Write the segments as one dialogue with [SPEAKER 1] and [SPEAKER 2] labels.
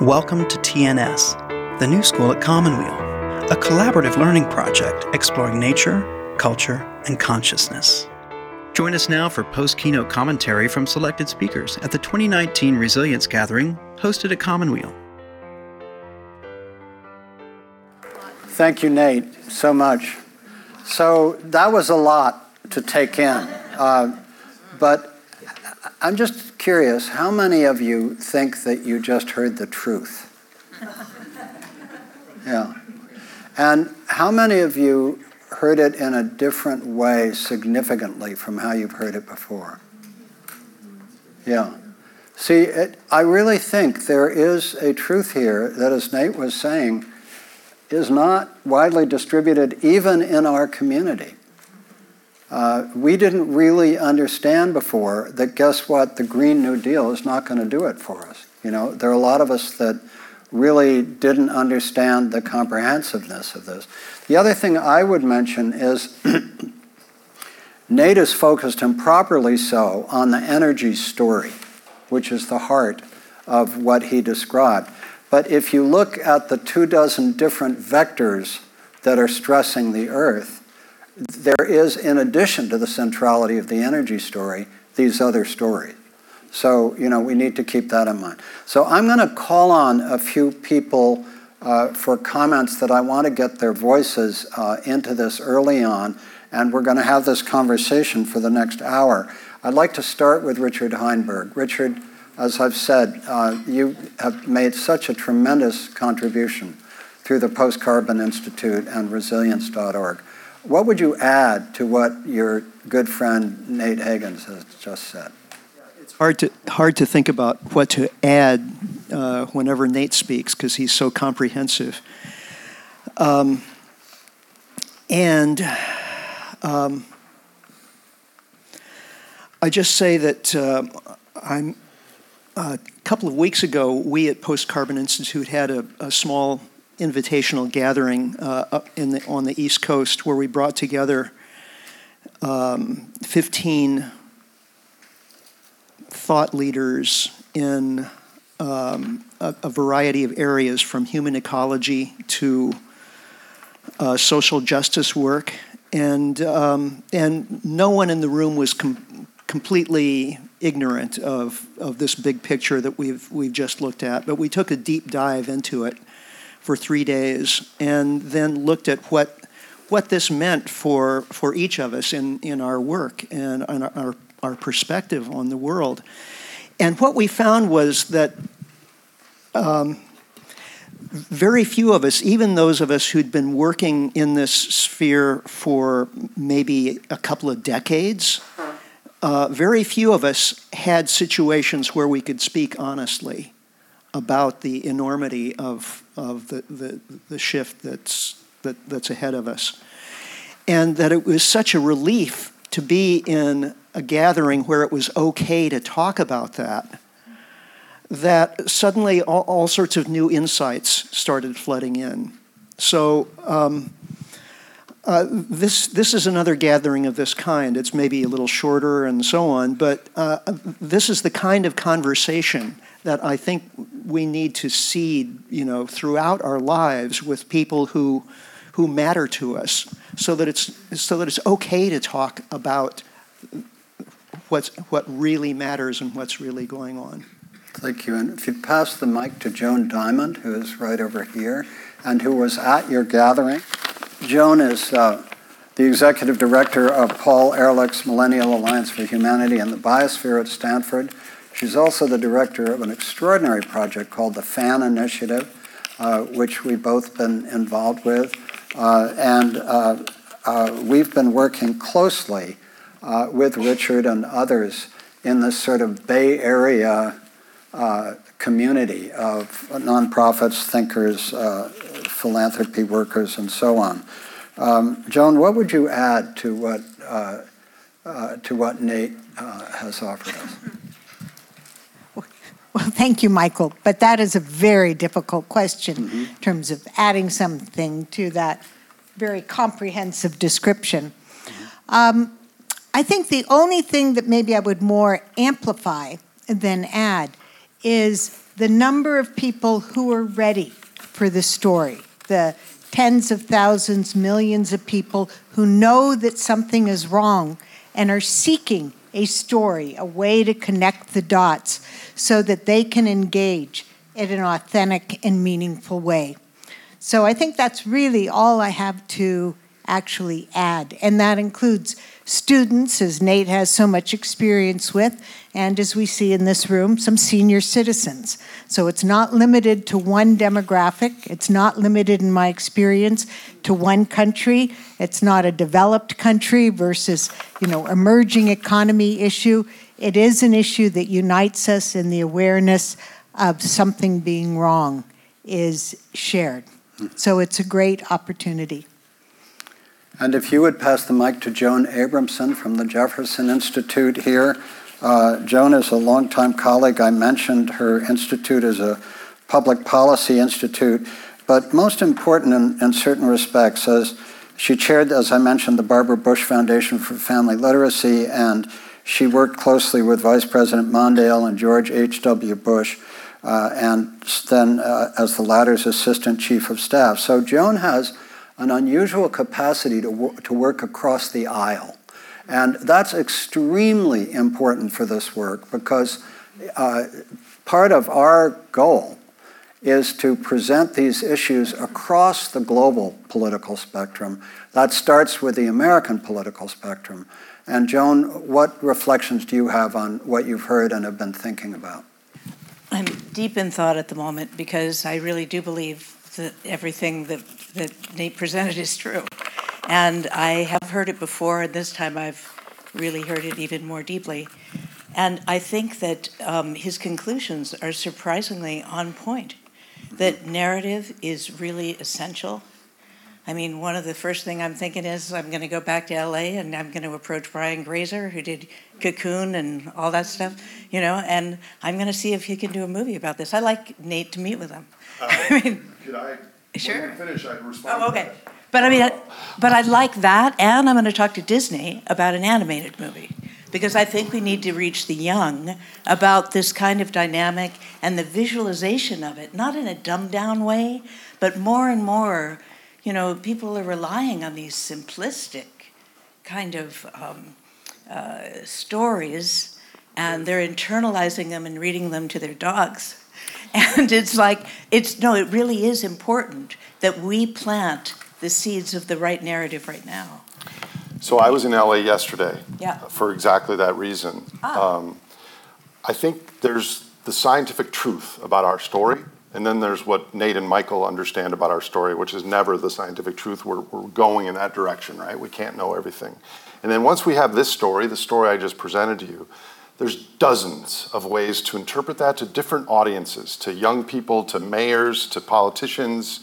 [SPEAKER 1] Welcome to TNS, the new school at Commonweal, a collaborative learning project exploring nature, culture, and consciousness. Join us now for post keynote commentary from selected speakers at the 2019 Resilience Gathering hosted at Commonweal.
[SPEAKER 2] Thank you, Nate, so much. So that was a lot to take in. Uh, but I'm just curious how many of you think that you just heard the truth? Yeah. And how many of you heard it in a different way significantly from how you've heard it before? Yeah. See, it, I really think there is a truth here that, as Nate was saying, is not widely distributed even in our community. Uh, we didn't really understand before that guess what? The green new deal is not going to do it for us. You know there are a lot of us that really didn't understand the comprehensiveness of this. The other thing i would mention is nate is focused and properly so on the energy story which is the heart of what he described. But if you look at the two dozen different vectors that are stressing the earth there is, in addition to the centrality of the energy story, these other stories. So, you know, we need to keep that in mind. So, I'm going to call on a few people uh, for comments that I want to get their voices uh, into this early on, and we're going to have this conversation for the next hour. I'd like to start with Richard Heinberg. Richard, as I've said, uh, you have made such a tremendous contribution through the Post Carbon Institute and resilience.org. What would you add to what your good friend Nate Hagens has just said?
[SPEAKER 3] It's hard to hard to think about what to add uh, whenever Nate speaks because he's so comprehensive. Um, and um, I just say that uh, I'm. A couple of weeks ago, we at Post Carbon Institute had a, a small invitational gathering uh, in the, on the East Coast where we brought together um, 15 thought leaders in um, a, a, variety of areas from human ecology to uh, social justice work. And, um, and no one in the room was com- completely ignorant of, of this big picture that we've, we've just looked at, but we took a deep dive into it for three days and then looked at what what this meant for for each of us in in our work and our our perspective on the world. And what we found was that um, very few of us, even those of us who'd been working in this sphere for maybe a couple of decades, uh, very few of us had situations where we could speak honestly about the enormity of, of the, the, the shift that's, that, that's ahead of us. And that it was such a relief to be in a gathering where it was okay to talk about that, that suddenly all, all sorts of new insights started flooding in. So, um, uh, this, this is another gathering of this kind. It's maybe a little shorter and so on, but uh, this is the kind of conversation that I think we need to seed, you know, throughout our lives with people who who matter to us, so that it's so that it's okay to talk about what's what really matters and what's really going on.
[SPEAKER 2] Thank you. And if you pass the mic to Joan Diamond, who is right over here, and who was at your gathering. Joan is uh, the executive director of Paul Ehrlich's Millennium Alliance for Humanity and the Biosphere at Stanford. She's also the director of an extraordinary project called the FAN Initiative, uh, which we've both been involved with. Uh, and uh, uh we've been working closely uh, with Richard and others in this sort of Bay Area community of nonprofits, thinkers, philanthropy workers, and so on. Um, Joan, what would you add to what, to what Nate has offered us?
[SPEAKER 4] Well, thank you, Michael. But that is a very difficult question mm-hmm. in terms of adding something to that very comprehensive description. Mm-hmm. Um, I think the only thing that maybe I would more amplify than add is the number of people who are ready for the story, the tens of thousands, millions of people who know that something is wrong and are seeking a story, a way to connect the dots so that they can engage in an authentic and meaningful way. So I think that's really all I have to actually add. And that includes students, as Nate has so much experience with, and as we see in this room, some senior citizens. So it's not limited to one demographic. It's not limited, in my experience, to one country. It's not a developed country versus, you know, emerging economy issue. It is an issue that unites us in the awareness of something being wrong is shared. So it's a great opportunity.
[SPEAKER 2] And if you would pass the mic to Joan Abramson from the Jefferson Institute here. Uh, Joan is a longtime colleague. I mentioned her institute is a public policy institute, but most important in, in certain respects, as she chaired, as I mentioned, the Barbara Bush Foundation for Family Literacy, and she worked closely with Vice President Mondale and George H.W. Bush, uh, and then uh, as the latter's assistant chief of staff. So Joan has an unusual capacity to, wo- to work across the aisle. And that's extremely important for this work because uh, part of our goal is to present these issues across the global political spectrum. That starts with the American political spectrum. And Joan, what reflections do you have on what you've heard and have been thinking about?
[SPEAKER 5] I'm deep in thought at the moment because I really do believe that everything that, that Nate presented is true. And I have heard it before, and this time I've really heard it even more deeply. And I think that um, his conclusions are surprisingly on point. That narrative is really essential. I mean, one of the first thing I'm thinking is I'm going to go back to LA and I'm going to approach Brian Grazer, who did Cocoon and all that stuff, you know, and I'm going to see if he can do a movie about this. I like Nate to meet with him.
[SPEAKER 6] Uh,
[SPEAKER 5] I mean,
[SPEAKER 6] Could I,
[SPEAKER 5] Sure.
[SPEAKER 6] finish, I can respond
[SPEAKER 5] Oh, okay. But I mean, I- but I'd like that, and I'm going to talk to Disney about an animated movie because I think we need to reach the young about this kind of dynamic and the visualization of it, not in a dumbed down way, but more and more. You know, people are relying on these simplistic kind of um, uh, stories, and they're internalizing them and reading them to their dogs. And it's like, it's no, it really is important that we plant the seeds of the right narrative right now.
[SPEAKER 6] So I was in LA yesterday.
[SPEAKER 5] Yeah.
[SPEAKER 6] For exactly that reason.
[SPEAKER 5] Ah.
[SPEAKER 6] Um, I think there's the scientific truth about our story, and then there's what Nate and Michael understand about our story, which is never the scientific truth. We're, we're going in that direction, right? We can't know everything. And then once we have this story, the story I just presented to you, there's dozens of ways to interpret that to different audiences, to young people, to mayors, to politicians.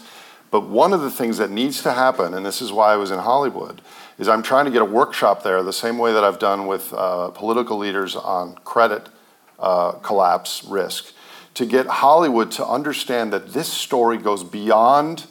[SPEAKER 6] But one of the things that needs to happen, and this is why I was in Hollywood, is I'm trying to get a workshop there the same way that I've done with uh, political leaders on credit uh, collapse risk, to get Hollywood to understand that this story goes beyond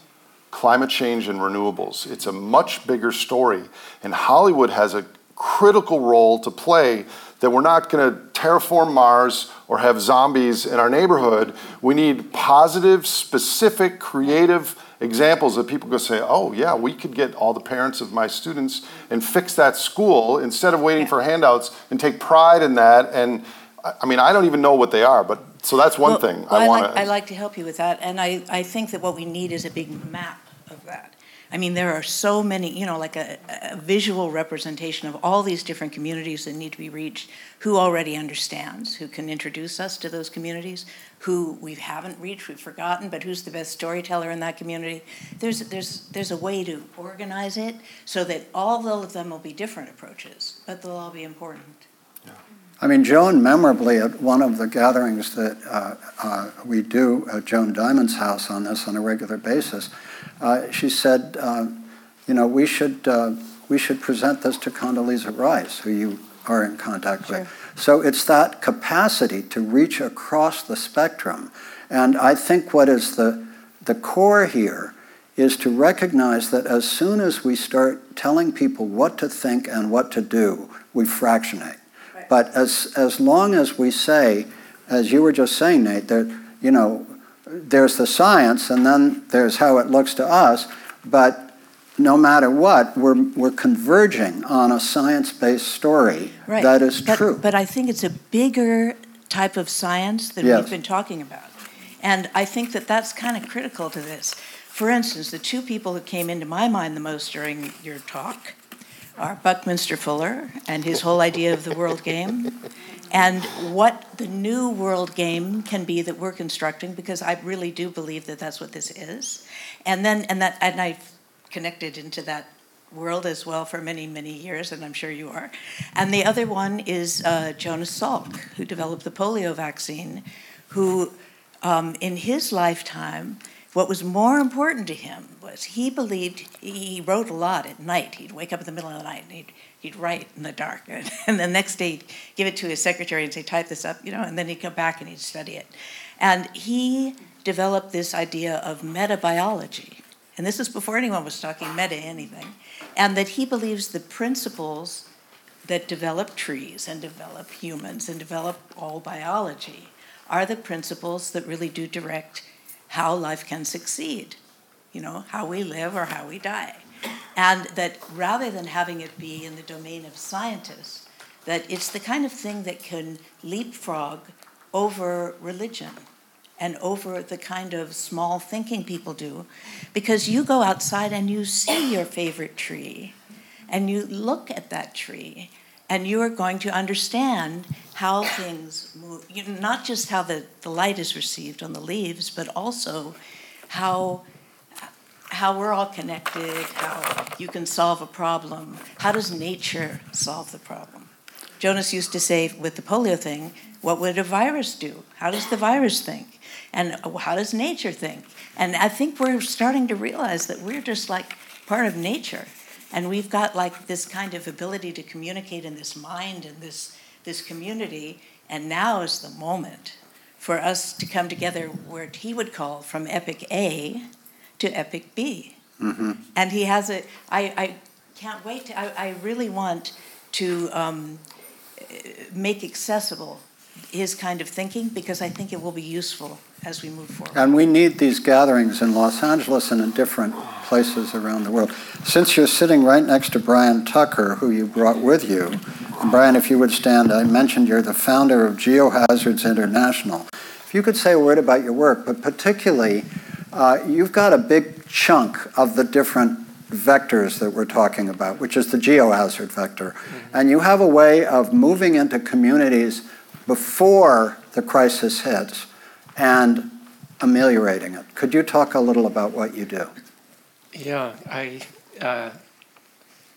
[SPEAKER 6] climate change and renewables. It's a much bigger story, and Hollywood has a critical role to play that we're not going to terraform Mars or have zombies in our neighborhood. We need positive, specific, creative examples that people go say, oh, yeah, we could get all the parents of my students and fix that school instead of waiting for handouts and take pride in that. And I I mean, I don't even know what they are, but so that's one
[SPEAKER 5] Well,
[SPEAKER 6] thing
[SPEAKER 5] well,
[SPEAKER 6] I want
[SPEAKER 5] like,
[SPEAKER 6] to.
[SPEAKER 5] I like to help you with that, and I, I think that what we need is a big map of that. I mean, there are so many, you know, like a, a visual representation of all these different communities that need to be reached. Who already understands? Who can introduce us to those communities? Who we haven't reached, we've forgotten, but who's the best storyteller in that community? There's there's there's a way to organize it so that all of them will be different approaches, but they'll all be important.
[SPEAKER 2] I mean, Joan memorably at one of the gatherings that uh, uh, we do at Joan Diamond's house on this on a regular basis, uh, she said, uh, you know, we should, uh, we should present this to Condoleezza Rice, who you are in contact with. So it's that capacity to reach across the spectrum. And I think what is the, the core here is to recognize that as soon as we start telling people what to think and what to do, we fractionate. But as, as long as we say, as you were just saying, Nate, that you know, there's the science and then there's how it looks to us, but no matter what, we're, we're converging on a science based story
[SPEAKER 5] Right.
[SPEAKER 2] that is
[SPEAKER 5] But-
[SPEAKER 2] true.
[SPEAKER 5] But I think it's a bigger type of science than
[SPEAKER 2] Yes.
[SPEAKER 5] we've been talking about. And I think that that's kind of critical to this. For instance, the two people who came into my mind the most during your talk are Buckminster Fuller and his whole idea of the world game, and what the new world game can be that we're constructing, because I really do believe that that's what this is. And then, and that, and i've connected into that world as well for many, many years, and I'm sure you are. And the other one is uh, Jonas Salk, who developed the polio vaccine, who, um, in his lifetime, what was more important to him was he believed he wrote a lot at night. He'd wake up in the middle of the night and he'd, he'd write in the dark. And the next day, he'd give it to his secretary and say, type this up, you know, and then he'd come back and he'd study it. And he developed this idea of metabiology. And this is before anyone was talking meta anything. And that he believes the principles that develop trees and develop humans and develop all biology are the principles that really do direct how life can succeed, you know, how we live or how we die. And that rather than having it be in the domain of scientists, that it's the kind of thing that can leapfrog over religion and over the kind of small thinking people do. Because you go outside and you see your favorite tree, and you look at that tree, and you are going to understand how things move, you know, not just how the, the light is received on the leaves, but also how how we're all connected, how you can solve a problem. How does nature solve the problem? Jonas used to say with the polio thing, what would a virus do? How does the virus think? And how does nature think? And I think we're starting to realize that we're just like part of nature. And we've got like this kind of ability to communicate in this mind and this, this community. And now is the moment for us to come together where he would call from Epoch A to Epoch B. And he has a, I, I can't wait to, I, I really want to um, make accessible his kind of thinking because I think it will be useful as we move forward.
[SPEAKER 2] And we need these gatherings in Los Angeles and in different places around the world. Since you're sitting right next to Brian Tucker, who you brought with you, and Brian, if you would stand, I mentioned you're the founder of Geohazards International. If you could say a word about your work, but particularly, uh, you've got a big chunk of the different vectors that we're talking about, which is the geohazard vector. And you have a way of moving into communities before the crisis hits and ameliorating it. Could you talk a little about what you do?
[SPEAKER 7] Yeah, I, uh,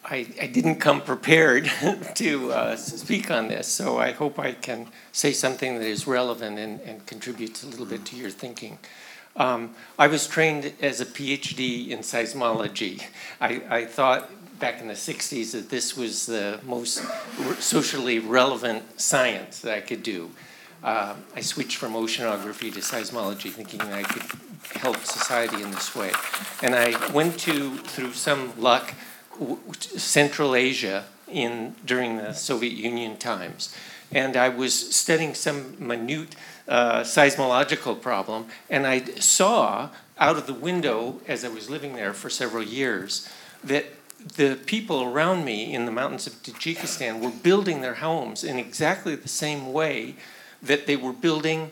[SPEAKER 7] I, I didn't come prepared to uh, speak on this, so I hope I can say something that is relevant and, and contributes a little bit to your thinking. Um, I was trained as a PhD in seismology. I, I thought back in the 60s that this was the most socially relevant science that I could do. Uh, I switched from oceanography to seismology, thinking that I could help society in this way. And I went to, through some luck, w- Central Asia in during the Soviet Union times, and I was studying some minute uh, seismological problem, and I saw out of the window as I was living there for several years that the people around me in the mountains of Tajikistan were building their homes in exactly the same way that they were building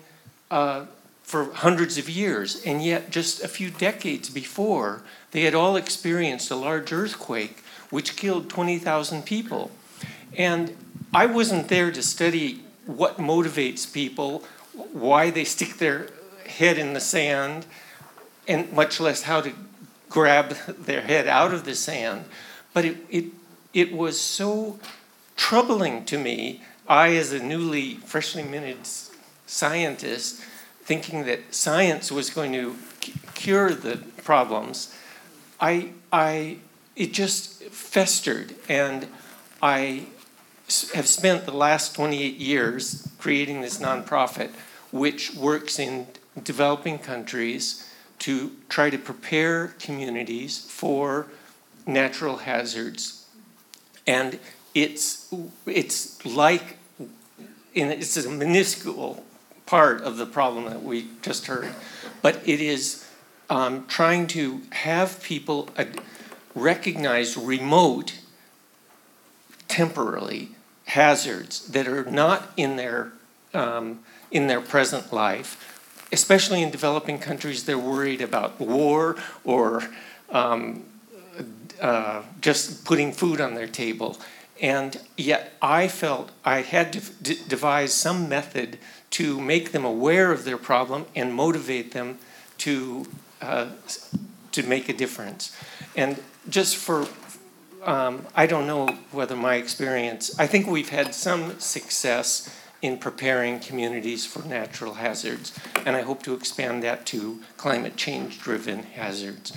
[SPEAKER 7] uh, for hundreds of years. And yet, just a few decades before, they had all experienced a large earthquake which killed 20,000 people. And I wasn't there to study what motivates people, why they stick their head in the sand, and much less how to grab their head out of the sand. But it, it, it was so troubling to me, I, as a newly, freshly minted scientist, thinking that science was going to cure the problems, I, I, it just festered. And I have spent the last 28 years creating this nonprofit, which works in developing countries to try to prepare communities for natural hazards. And it's, it's like, it's a minuscule part of the problem that we just heard. But it is um, trying to have people uh, recognize remote, temporarily, hazards that are not in their, um, in their present life, especially in developing countries, they're worried about war or um, uh, just putting food on their table. And yet I felt I had to d- devise some method to make them aware of their problem and motivate them to, uh, to make a difference. And just for, um, I don't know whether my experience, I think we've had some success in preparing communities for natural hazards, and I hope to expand that to climate change driven hazards.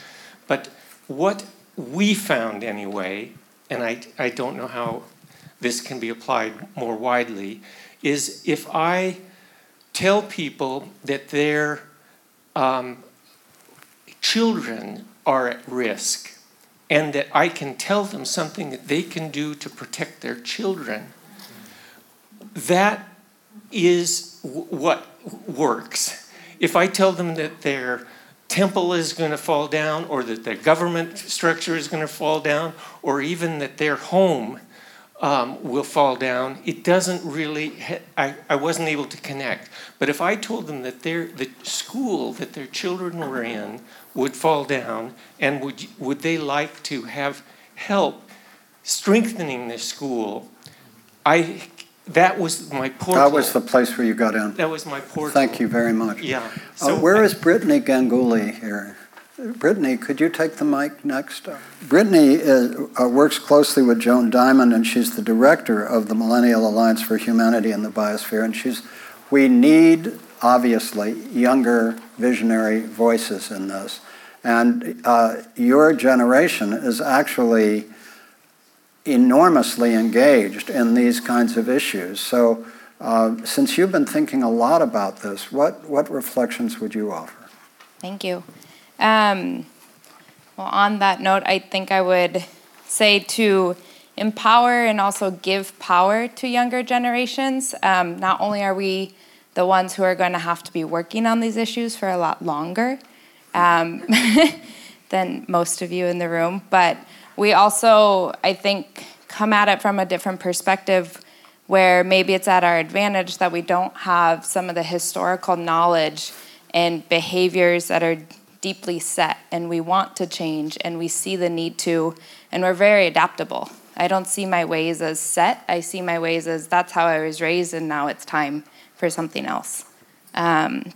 [SPEAKER 7] But what we found anyway, and I, I don't know how this can be applied more widely, is if I tell people that their um, children are at risk and that I can tell them something that they can do to protect their children, that is w- what works. If I tell them that their temple is going to fall down, or that their government structure is going to fall down, or even that their home um, will fall down, it doesn't really, ha- I, I wasn't able to connect. But if I told them that their, the school that their children were in would fall down, and would, would they like to have help strengthening the school, I, that was my portal.
[SPEAKER 2] That was the place where you got in.
[SPEAKER 7] That was my portal.
[SPEAKER 2] Thank you very much.
[SPEAKER 7] Yeah.
[SPEAKER 2] Uh,
[SPEAKER 7] So
[SPEAKER 2] Where
[SPEAKER 7] I-
[SPEAKER 2] is Brittany Ganguly here? Brittany, could you take the mic next? Brittany is, uh, works closely with Joan Diamond, and she's the director of the Millennium Alliance for Humanity and the Biosphere. And she's, we need, obviously, younger visionary voices in this. And uh, your generation is actually enormously engaged in these kinds of issues. So, uh, since you've been thinking a lot about this, what, what reflections would you offer?
[SPEAKER 8] Thank you. Um, well, on that note, I think I would say to empower and also give power to younger generations. Um, not only are we the ones who are going to have to be working on these issues for a lot longer um, than most of you in the room, but we also, I think, come at it from a different perspective where maybe it's at our advantage that we don't have some of the historical knowledge and behaviors that are deeply set and we want to change and we see the need to and we're very adaptable. I don't see my ways as set. I see my ways as that's how i was raised and now it's time for something else. Um,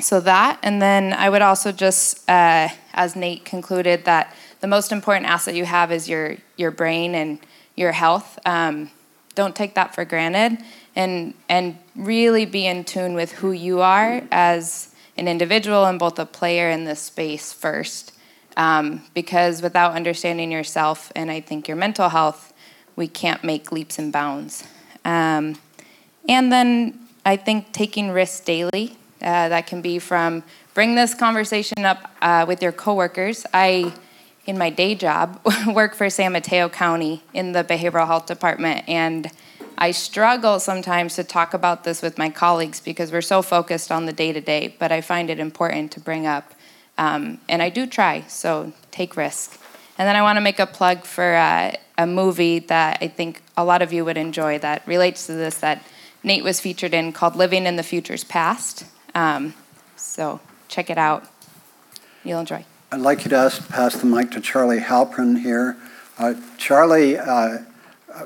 [SPEAKER 8] so that and then i would also just uh, as nate concluded that the most important asset you have is your your brain and your health. Um, don't take that for granted and and really be in tune with who you are as an individual and both a player in this space first. Um, because without understanding yourself and I think your mental health, we can't make leaps and bounds. Um, and then I think taking risks daily. Uh, that can be from bring this conversation up uh, with your coworkers. I, in my day job, work for San Mateo County in the behavioral health department, and I struggle sometimes to talk about this with my colleagues because we're so focused on the day to day, but I find it important to bring up. Um, and I do try, so take risk. And then I want to make a plug for uh, a movie that I think a lot of you would enjoy that relates to this that Nate was featured in called Living in the Future's Past. Um, so check it out. You'll enjoy.
[SPEAKER 2] I'd like you to ask, pass the mic to Charlie Halpern here. Uh, Charlie, uh,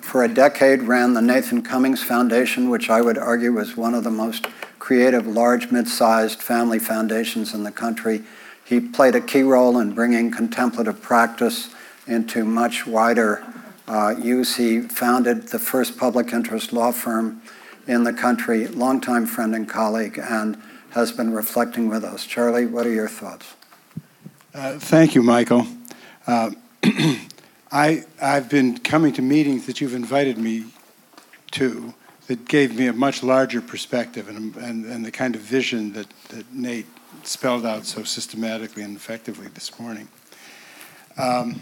[SPEAKER 2] for a decade, ran the Nathan Cummings Foundation, which I would argue was one of the most creative, large, mid sized family foundations in the country. He played a key role in bringing contemplative practice into much wider uh, use. He founded the first public interest law firm in the country, longtime friend and colleague, and has been reflecting with us. Charlie, what are your thoughts?
[SPEAKER 9] Uh, thank you, Michael. Uh, I, I've been coming to meetings that you've invited me to that gave me a much larger perspective and, and, and the kind of vision that, that Nate spelled out so systematically and effectively this morning. Um,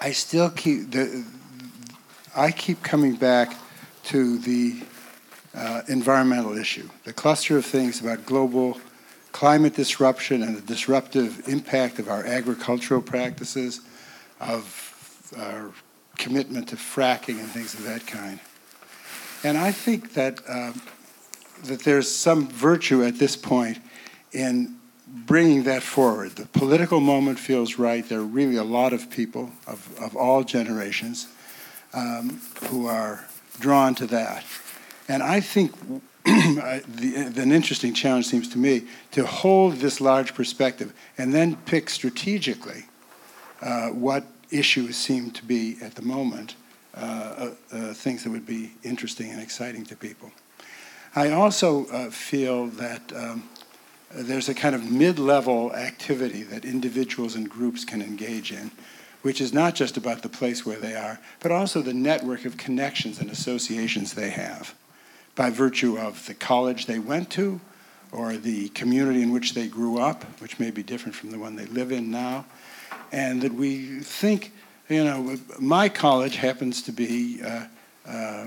[SPEAKER 9] I still keep the, I keep coming back to the uh, environmental issue, the cluster of things about global climate disruption and the disruptive impact of our agricultural practices, of our commitment to fracking and things of that kind. And I think that, uh, that there's some virtue at this point in bringing that forward. The political moment feels right. There are really a lot of people of, of all generations um, who are drawn to that. And I think the, an interesting challenge seems to me to hold this large perspective and then pick strategically uh, what issues seem to be at the moment uh, uh, uh things that would be interesting and exciting to people. I also uh, feel that um, there's a kind of mid-level activity that individuals and groups can engage in, which is not just about the place where they are, but also the network of connections and associations they have by virtue of the college they went to or the community in which they grew up, which may be different from the one they live in now, and that we think, you know, my college happens to be uh, uh, uh,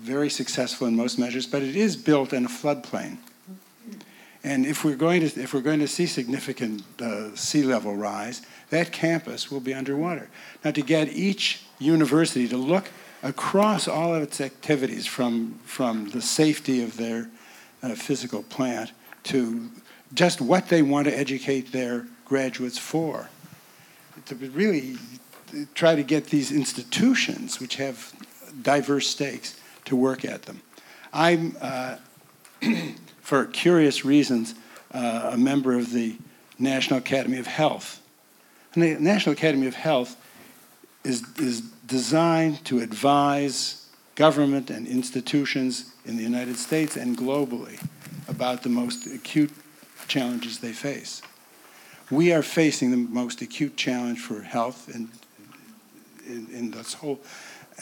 [SPEAKER 9] very successful in most measures, but it is built in a floodplain. And if we're going to, if we're going to see significant uh, sea level rise, that campus will be underwater. Now, to get each university to look across all of its activities, from, from the safety of their uh, physical plant to just what they want to educate their graduates for, to really try to get these institutions, which have diverse stakes, to work at them. I'm. Uh, for curious reasons, uh, a member of the National Academy of Health. And the National Academy of Health is, is designed to advise government and institutions in the United States and globally about the most acute challenges they face. We are facing the most acute challenge for health in, in, in this whole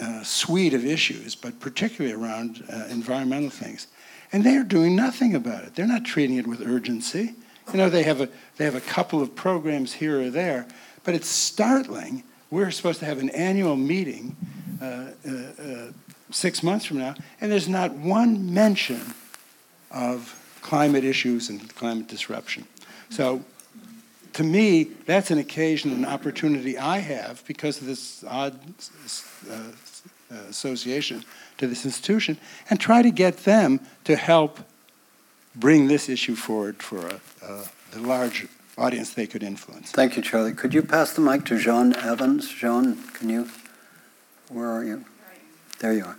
[SPEAKER 9] uh, suite of issues, but particularly around uh, environmental things and they are doing nothing about it. They're not treating it with urgency. You know, they have a they have a couple of programs here or there, but it's startling. We're supposed to have an annual meeting uh, uh, uh, six months from now, and there's not one mention of climate issues and climate disruption. So, to me, that's an occasion, an opportunity I have because of this odd uh, association to this institution and try to get them to help bring this issue forward for a, large audience they could influence.
[SPEAKER 2] Thank you, Charlie. Could you pass the mic to Jean Evans? Jean, can you? Where are you? There you are.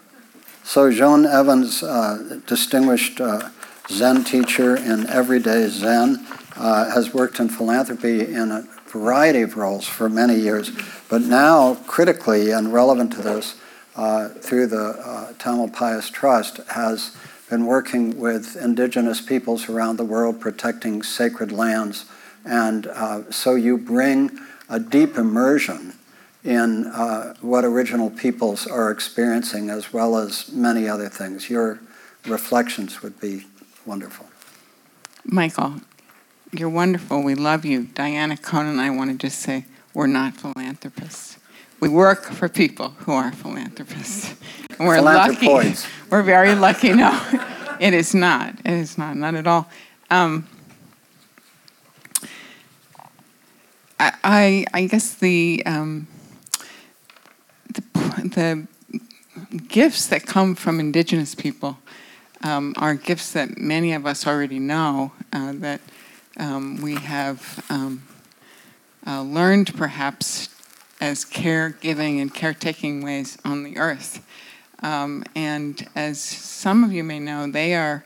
[SPEAKER 2] So, Jean Evans, uh, distinguished uh, Zen teacher in everyday Zen, uh, has worked in philanthropy in a variety of roles for many years, but now, critically and relevant to this, uh, through the uh, Tamalpais Trust has been working with indigenous peoples around the world protecting sacred lands. And uh, so you bring a deep immersion in uh, what original peoples are experiencing as well as many other things. Your reflections would be wonderful.
[SPEAKER 10] Michael, you're wonderful. We love you. Diana Cohn and I want to just say we're not philanthropists we work for people who are philanthropists. And we're lucky. We're very lucky. No, it is not. It is not. Not at all. Um, I, I, I, guess the, um, the, the gifts that come from indigenous people um, are gifts that many of us already know uh, that um, we have um, uh, learned perhaps as caregiving and caretaking ways on the earth. Um, and as some of you may know, they are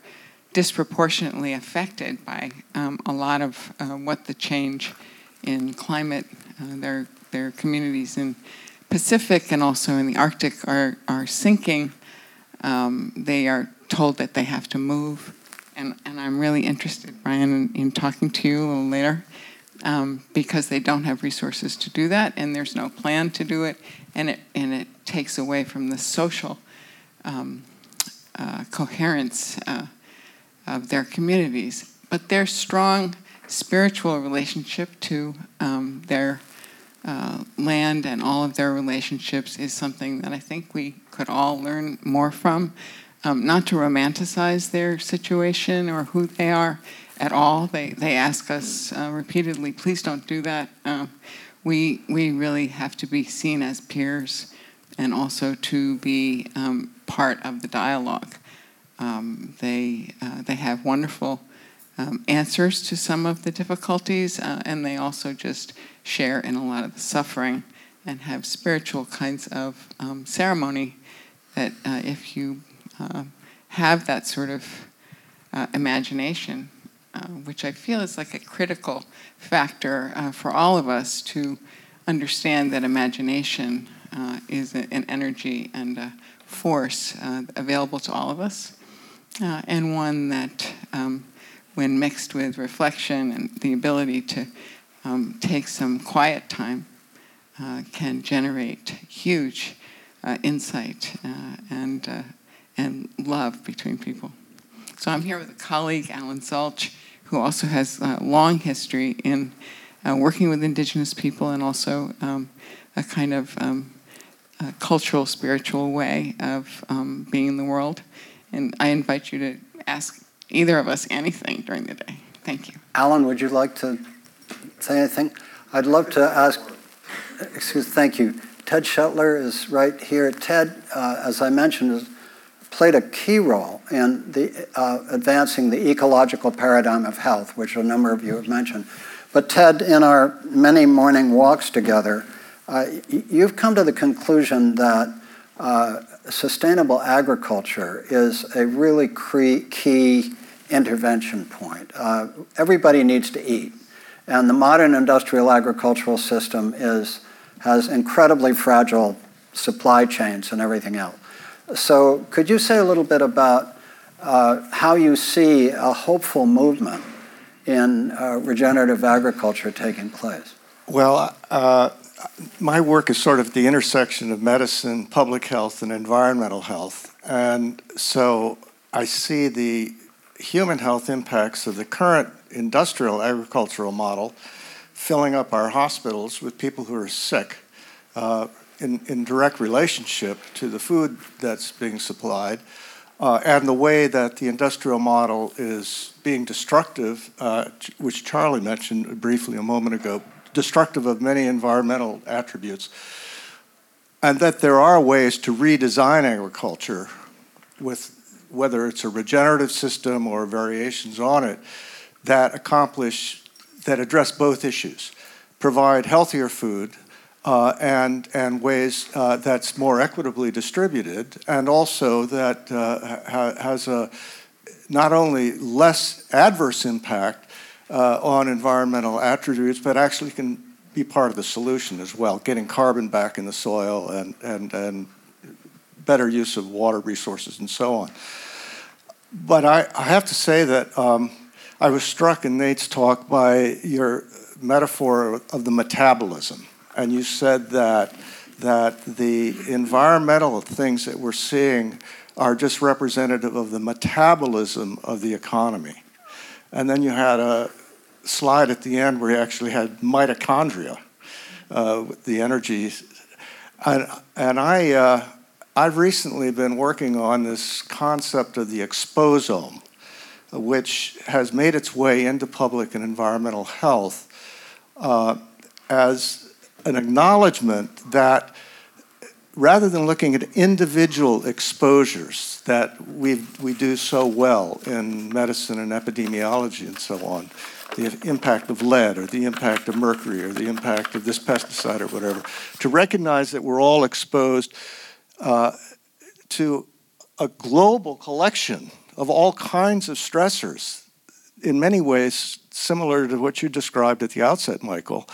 [SPEAKER 10] disproportionately affected by um, a lot of uh, what the change in climate, uh, their, their communities in Pacific and also in the Arctic are, are sinking. Um, they are told that they have to move. And, and I'm really interested, Brian, in, in talking to you a little later um, because they don't have resources to do that, and there's no plan to do it, and it and it takes away from the social um, uh, coherence uh, of their communities. But their strong spiritual relationship to um, their uh, land and all of their relationships is something that I think we could all learn more from. Um, not to romanticize their situation or who they are at all. They, they ask us uh, repeatedly, please don't do that. Um, we, we really have to be seen as peers and also to be um, part of the dialogue. Um, they, uh, they have wonderful um, answers to some of the difficulties, uh, and they also just share in a lot of the suffering and have spiritual kinds of ceremony that uh, if you uh, have that sort of uh, imagination, uh, which I feel is like a critical factor uh, for all of us to understand that imagination uh, is a, an energy and a force available to all of us, and one that, um, when mixed with reflection and the ability to um, take some quiet time, can generate huge insight and and love between people. So I'm here with a colleague, Alan Zulch, who also has a long history in uh, working with indigenous people and also um, a kind of um, a cultural, spiritual way of um, being in the world. And I invite you to ask either of us anything during the day. Thank you.
[SPEAKER 2] Alan, would you like to say anything? I'd love to ask, excuse, thank you. Ted Schettler is right here. Ted, uh, as I mentioned, played a key role in the, uh, advancing the ecological paradigm of health, which a number of you have mentioned. But Ted, in our many morning walks together, uh, you've come to the conclusion that uh, sustainable agriculture is a really key intervention point. Uh, everybody needs to eat, and the modern industrial agricultural system is, has incredibly fragile supply chains and everything else. So, could you say a little bit about uh, how you see a hopeful movement in uh, regenerative agriculture taking place?
[SPEAKER 11] Well, uh, my work is sort of the intersection of medicine, public health, and environmental health. And so I see the human health impacts of the current industrial agricultural model filling up our hospitals with people who are sick. Uh, in, in direct relationship to the food that's being supplied uh, and the way that the industrial model is being destructive, uh, which Charlie mentioned briefly a moment ago, destructive of many environmental attributes, and that there are ways to redesign agriculture with whether it's a regenerative system or variations on it that accomplish that address both issues provide healthier food uh, and, and ways uh, that's more equitably distributed, and also that uh, ha- has a not only less adverse impact uh, on environmental attributes, but actually can be part of the solution as well, getting carbon back in the soil and, and, and better use of water resources and so on. But I, I have to say that um, I was struck in Nate's talk by your metaphor of the metabolism and you said that that the environmental things that we're seeing are just representative of the metabolism of the economy. And then you had a slide at the end where you actually had mitochondria, uh, the energy. And, and I, uh, I've recently been working on this concept of the exposome, which has made its way into public and environmental health uh, as an acknowledgement that rather than looking at individual exposures that we we do so well in medicine and epidemiology and so on, the impact of lead or the impact of mercury or the impact of this pesticide or whatever, to recognize that we're all exposed uh, to a global collection of all kinds of stressors, in many ways similar to what you described at the outset, Michael.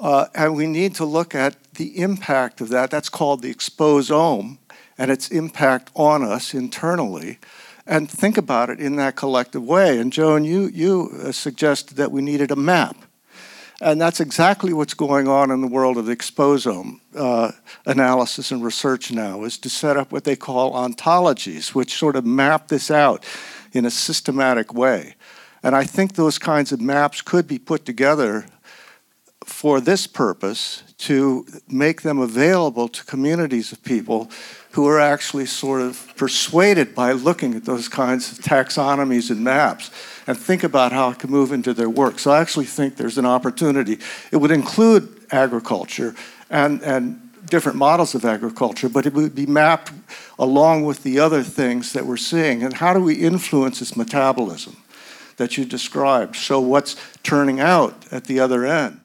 [SPEAKER 11] Uh, and we need to look at the impact of that. That's called the exposome and its impact on us internally and think about it in that collective way. And Joan, you, you uh, suggested that we needed a map. And that's exactly what's going on in the world of the exposome uh, analysis and research now, is to set up what they call ontologies, which sort of map this out in a systematic way. And I think those kinds of maps could be put together for this purpose to make them available to communities of people who are actually sort of persuaded by looking at those kinds of taxonomies and maps and think about how it can move into their work. So I actually think there's an opportunity. It would include agriculture and, and different models of agriculture, but it would be mapped along with the other things that we're seeing. And how do we influence this metabolism that you described? So what's turning out at the other end?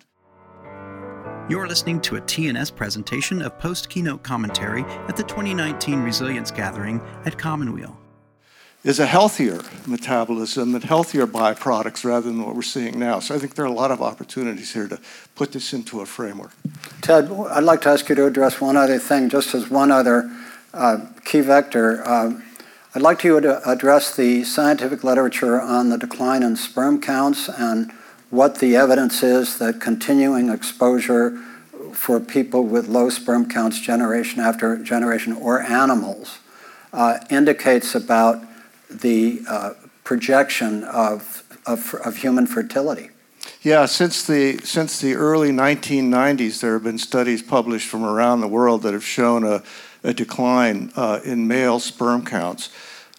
[SPEAKER 1] You're listening to a TNS presentation of post keynote commentary at the 2019 Resilience Gathering at Commonweal.
[SPEAKER 11] Is a healthier metabolism and healthier byproducts rather than what we're seeing now. So I think there are a lot of opportunities here to put this into a framework.
[SPEAKER 2] Ted, I'd like to ask you to address one other thing, just as one other uh, key vector. Um, I'd like you to address the scientific literature on the decline in sperm counts and what the evidence is that continuing exposure for people with low sperm counts generation after generation or animals uh, indicates about the uh, projection of, of, of, human fertility.
[SPEAKER 11] Yeah, since the, since the early 1990s, there have been studies published from around the world that have shown a, a decline uh, in male sperm counts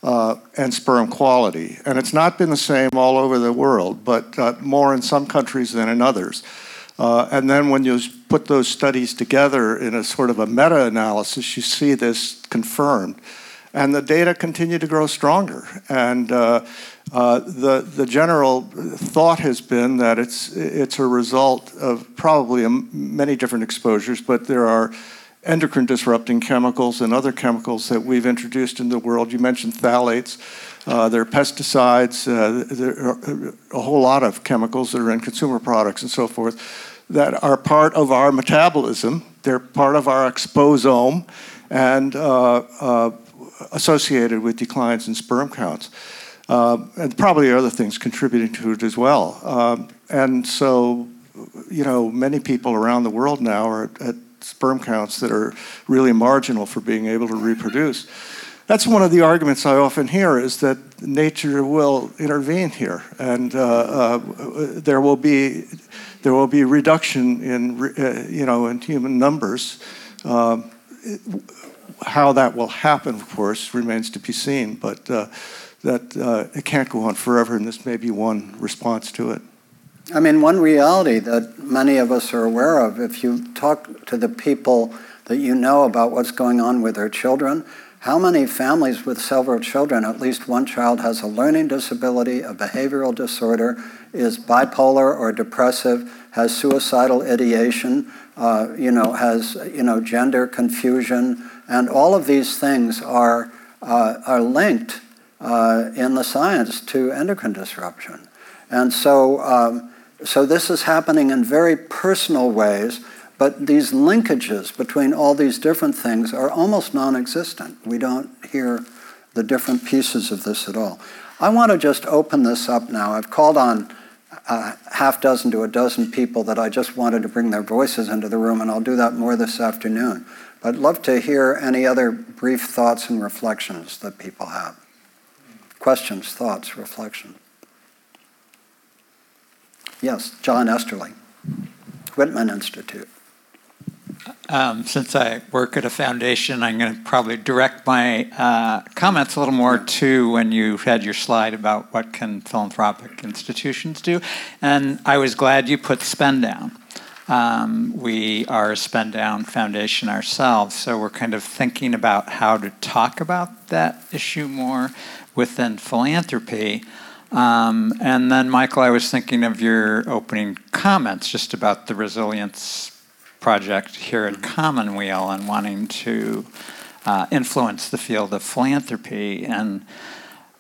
[SPEAKER 11] uh, and sperm quality. And it's not been the same all over the world, but uh, more in some countries than in others. Uh, and then when you put those studies together in a sort of a meta analysis, you see this confirmed. And the data continue to grow stronger. And uh, uh, the, the general thought has been that it's, it's a result of probably many different exposures, but there are endocrine disrupting chemicals and other chemicals that we've introduced in the world. You mentioned phthalates. Uh, there are pesticides, uh, there are a whole lot of chemicals that are in consumer products and so forth that are part of our metabolism. They're part of our exposome and uh, uh associated with declines in sperm counts. Uh, and probably other things contributing to it as well. Um, and so, you know, many people around the world now are at sperm counts that are really marginal for being able to reproduce. That's one of the arguments I often hear is that nature will intervene here, and uh, uh, there will be there will be reduction in uh, you know in human numbers. Um, how that will happen, of course, remains to be seen. But uh, that uh, it can't go on forever, and this may be one response to it.
[SPEAKER 2] I mean, one reality that many of us are aware of, if you talk to the people that you know about what's going on with their children, how many families with several children, at least one child has a learning disability, a behavioral disorder, is bipolar or depressive, has suicidal ideation, uh, you know, has you know gender confusion, and all of these things are uh, are linked uh, in the science to endocrine disruption, and so. Um, so this is happening in very personal ways, but these linkages between all these different things are almost non-existent. We don't hear the different pieces of this at all. I want to just open this up now. I've called on a half dozen to a dozen people that I just wanted to bring their voices into the room, and I'll do that more this afternoon. But I'd love to hear any other brief thoughts and reflections that people have. Questions, thoughts, reflections. Yes, John Esterly, Whitman Institute.
[SPEAKER 12] Um, since I work at a foundation, I'm going to probably direct my uh, comments a little more to when you had your slide about what can philanthropic institutions do. And I was glad you put spend down. Um, we are a spend down foundation ourselves, so we're kind of thinking about how to talk about that issue more within philanthropy. Um, and then, Michael, I was thinking of your opening comments just about the resilience project here at Commonweal and wanting to uh, influence the field of philanthropy. And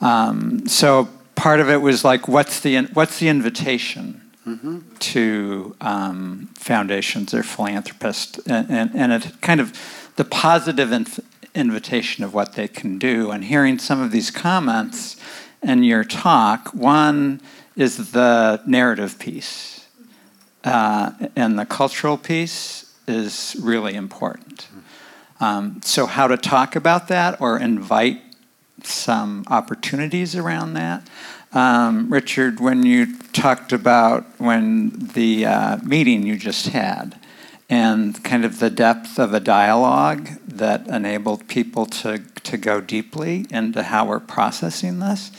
[SPEAKER 12] um, so part of it was like, what's the, what's the invitation? Mm-hmm. to um, foundations or philanthropists, and, and, and, it kind of the positive inv- invitation of what they can do. And hearing some of these comments, in your talk. One is the narrative piece, uh, and the cultural piece is really important. Um, so, how to talk about that or invite some opportunities around that. Um, Richard, when you talked about when the uh, meeting you just had, and kind of the depth of a dialogue that enabled people to, to go deeply into how we're processing this.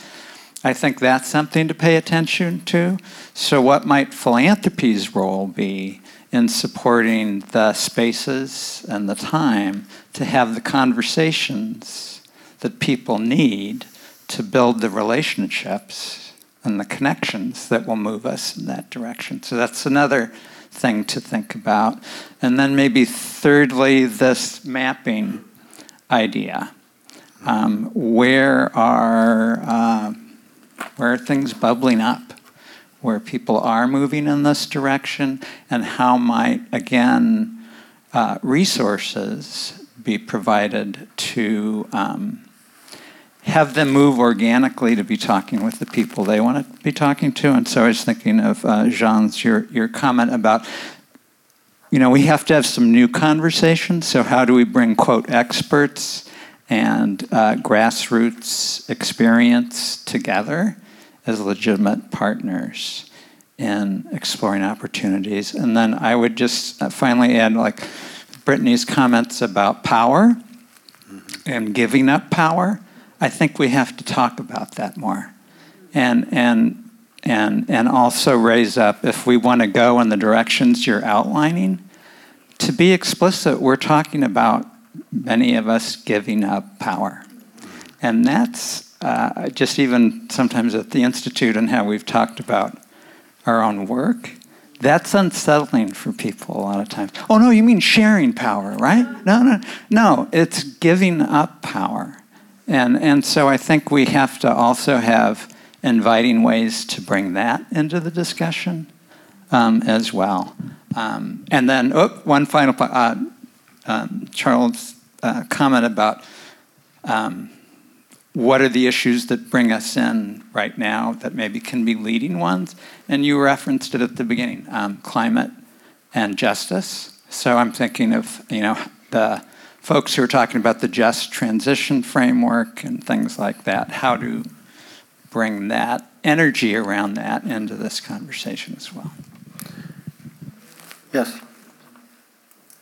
[SPEAKER 12] I think that's something to pay attention to. So, what might philanthropy's role be in supporting the spaces and the time to have the conversations that people need to build the relationships and the connections that will move us in that direction? So, that's another thing to think about. And then, maybe thirdly, this mapping idea. Um, where are uh, where are things bubbling up, where people are moving in this direction, and how might, again, uh, resources be provided to um, have them move organically to be talking with the people they want to be talking to. And so I was thinking of uh, Jean's, your, your comment about, you know, we have to have some new conversations. So how do we bring, quote, experts and uh, grassroots experience together as legitimate partners in exploring opportunities. And then I would just uh, finally add, like Brittany's comments about power and giving up power. I think we have to talk about that more, and and and and also raise up if we want to go in the directions you're outlining. To be explicit, we're talking about many of us giving up power. And that's uh, just even sometimes at the Institute and how we've talked about our own work. That's unsettling for people a lot of times. Oh, no, you mean sharing power, right? No, no, no, it's giving up power. And, and so I think we have to also have inviting ways to bring that into the discussion um, as well. Um, and then, oh, one final point. Uh, um, Charles' uh, comment about um, what are the issues that bring us in right now that maybe can be leading ones. And you referenced it at the beginning um, climate and justice. So I'm thinking of, you know, the folks who are talking about the just transition framework and things like that. How to bring that energy around that into this conversation as well.
[SPEAKER 2] Yes.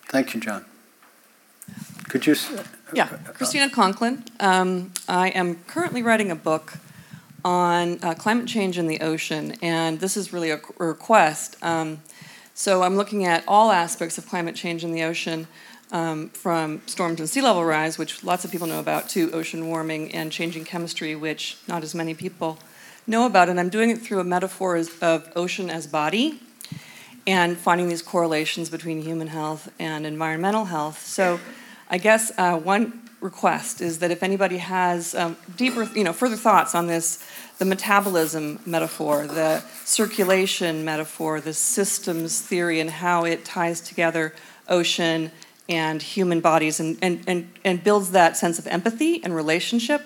[SPEAKER 2] Thank you, John. Could you?
[SPEAKER 13] Yeah, Christina Conklin. Um, I am currently writing a book on uh, climate change in the ocean, and this is really a, a request. Um, so I'm looking at all aspects of climate change in the ocean, um, from storms and sea level rise, which lots of people know about, to ocean warming and changing chemistry, which not as many people know about. And I'm doing it through a metaphor of ocean as body and finding these correlations between human health and environmental health. So I guess uh, one request is that if anybody has um, deeper, you know, further thoughts on this, the metabolism metaphor, the circulation metaphor, the systems theory, and how it ties together ocean and human bodies and, and, and, and builds that sense of empathy and relationship.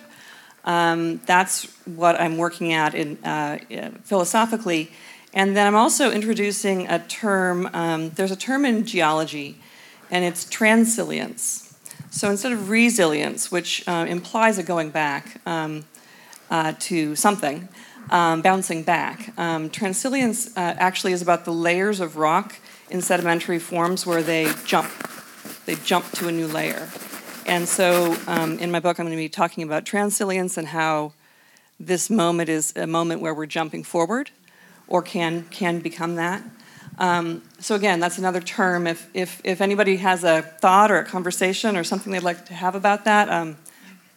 [SPEAKER 13] Um, that's what I'm working at in, uh, philosophically. And then I'm also introducing a term, um, there's a term in geology, and it's transilience. So instead of resilience, which uh, implies a going back um, uh, to something, um, bouncing back, um, transilience uh, actually is about the layers of rock in sedimentary forms where they jump. They jump to a new layer. And so um, in my book, I'm going to be talking about transilience and how this moment is a moment where we're jumping forward or can, can become that. Um, so again, that's another term. If, if, if anybody has a thought or a conversation or something they'd like to have about that, um,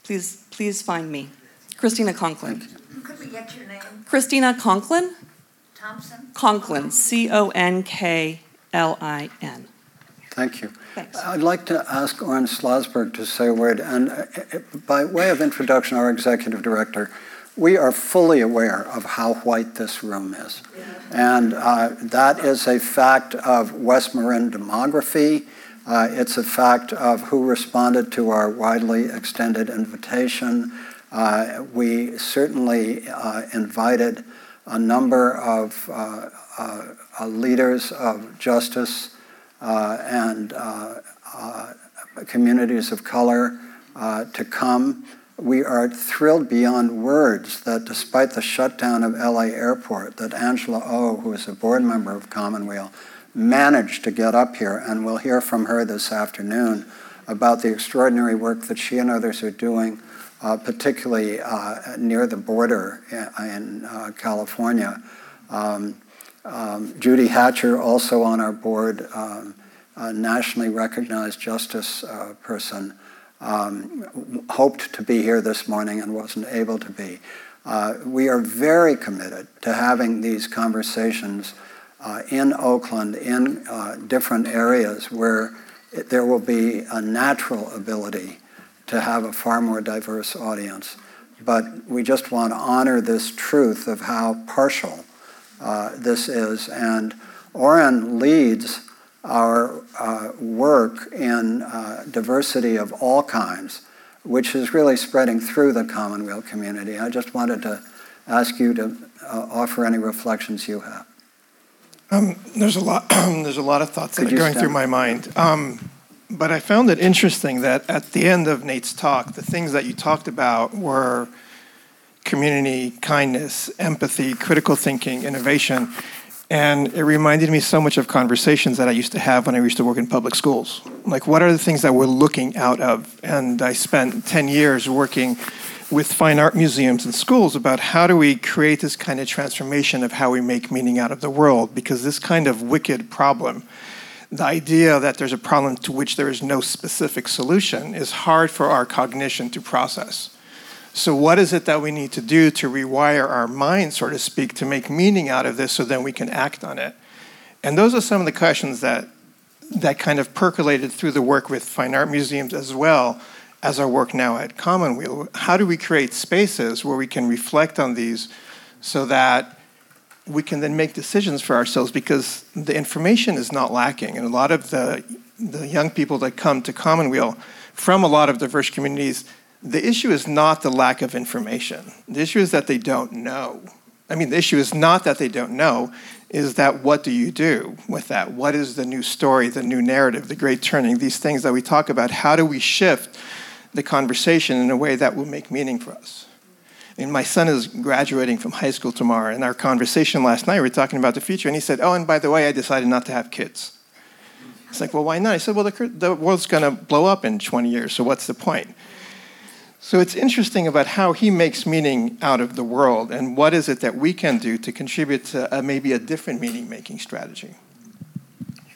[SPEAKER 13] please, please find me. Christina Conklin.
[SPEAKER 14] Could we get your name?
[SPEAKER 13] Christina Conklin?
[SPEAKER 14] Thompson?
[SPEAKER 13] Conklin, C O N K L I N.
[SPEAKER 2] Thank you.
[SPEAKER 13] Thanks.
[SPEAKER 2] I'd like to ask Oren Slozberg to say a word. And uh, uh, by way of introduction, our executive director, we are fully aware of how white this room is. And uh, that is a fact of West Marin demography. Uh, it's a fact of who responded to our widely extended invitation. Uh, we certainly uh, invited a number of uh, uh, leaders of justice and communities of color to come we are thrilled beyond words that despite the shutdown of LA Airport, that Angela O, who is a board member of Commonweal, managed to get up here, and we'll hear from her this afternoon about the extraordinary work that she and others are doing, uh, particularly uh, near the border in, in uh, California. Um, um, Judy Hatcher, also on our board, um, a nationally recognized justice uh, person, um, hoped to be here this morning and wasn't able to be. Uh, we are very committed to having these conversations uh, in Oakland, in uh, different areas where it, there will be a natural ability to have a far more diverse audience. But we just want to honor this truth of how partial uh, this is. And Oren leads our uh, work in uh, diversity of all kinds, which is really spreading through the Commonweal community. I just wanted to ask you to uh, offer any reflections you have.
[SPEAKER 15] Um, there's a lot. there's a lot of thoughts Could that are going through my mind. Um, but I found it interesting that at the end of Nate's talk, the things that you talked about were community, kindness, empathy, critical thinking, innovation. And it reminded me so much of conversations that I used to have when I used to work in public schools. Like, what are the things that we're looking out of? And I spent 10 years working with fine art museums and schools about how do we create this kind of transformation of how we make meaning out of the world because this kind of wicked problem the idea that there's a problem to which there is no specific solution is hard for our cognition to process. So, what is it that we need to do to rewire our mind, so to speak, to make meaning out of this so then we can act on it? And those are some of the questions that, that kind of percolated through the work with fine art museums as well as our work now at Commonweal. How do we create spaces where we can reflect on these so that we can then make decisions for ourselves because the information is not lacking. And a lot of the, the young people that come to Commonweal from a lot of diverse communities, the issue is not the lack of information. The issue is that they don't know. I mean, the issue is not that they don't know, is that what do you do with that? What is the new story, the new narrative, the great turning, these things that we talk about? How do we shift the conversation in a way that will make meaning for us? And my son is graduating from high school tomorrow. In our conversation last night, we were talking about the future, and he said, Oh, and by the way, I decided not to have kids. It's like, Well, why not? I said, Well, the, the world's going to blow up in 20 years, so what's the point? So it's interesting about how he makes meaning out of the world, and what is it that we can do to contribute to a, maybe a different meaning making strategy.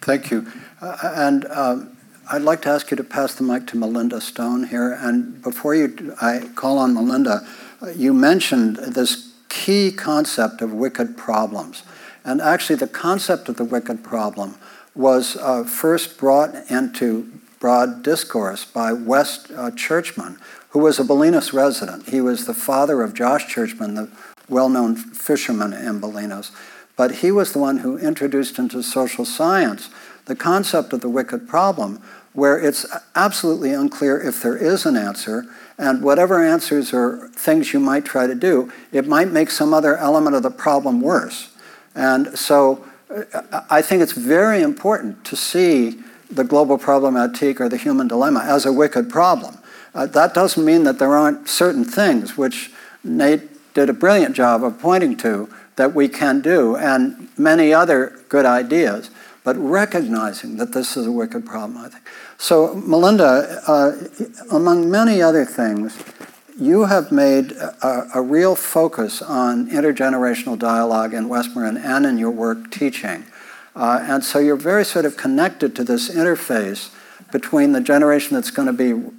[SPEAKER 2] Thank you. Uh, and um, I'd like to ask you to pass the mic to Melinda Stone here. And before you, I call on Melinda, you mentioned this key concept of wicked problems. And actually, the concept of the wicked problem was uh, first brought into broad discourse by West uh, Churchman, who was a Bolinas resident. He was the father of Josh Churchman, the well known fisherman in Bolinas. But he was the one who introduced into social science the concept of the wicked problem, where it's absolutely unclear if there is an answer and whatever answers or things you might try to do, it might make some other element of the problem worse. And so uh, I think it's very important to see the global problematique or the human dilemma as a wicked problem. Uh, that doesn't mean that there aren't certain things which Nate did a brilliant job of pointing to that we can do, and many other good ideas, but recognizing that this is a wicked problem, I think. So, Melinda, uh, among many other things, you have made a, a, real focus on intergenerational dialogue in West Marin and in your work teaching. Uh, and so you're very sort of connected to this interface between the generation that's going to be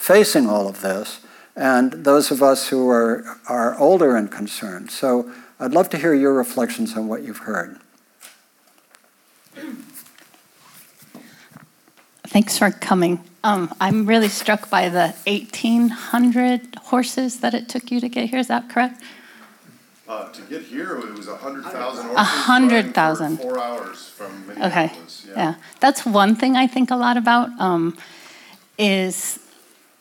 [SPEAKER 2] facing all of this and those of us who are, are older and concerned. So I'd love to hear your reflections on what you've heard.
[SPEAKER 16] Thanks for coming. Um, I'm really struck by the 1,800 horses that it took you to get here. Is that correct?
[SPEAKER 6] Uh, to get here, it was 100,000 horses.
[SPEAKER 16] 100,000.
[SPEAKER 6] Four hours from
[SPEAKER 16] Minneapolis. Okay. Yeah. yeah. That's one thing I think a lot about um, is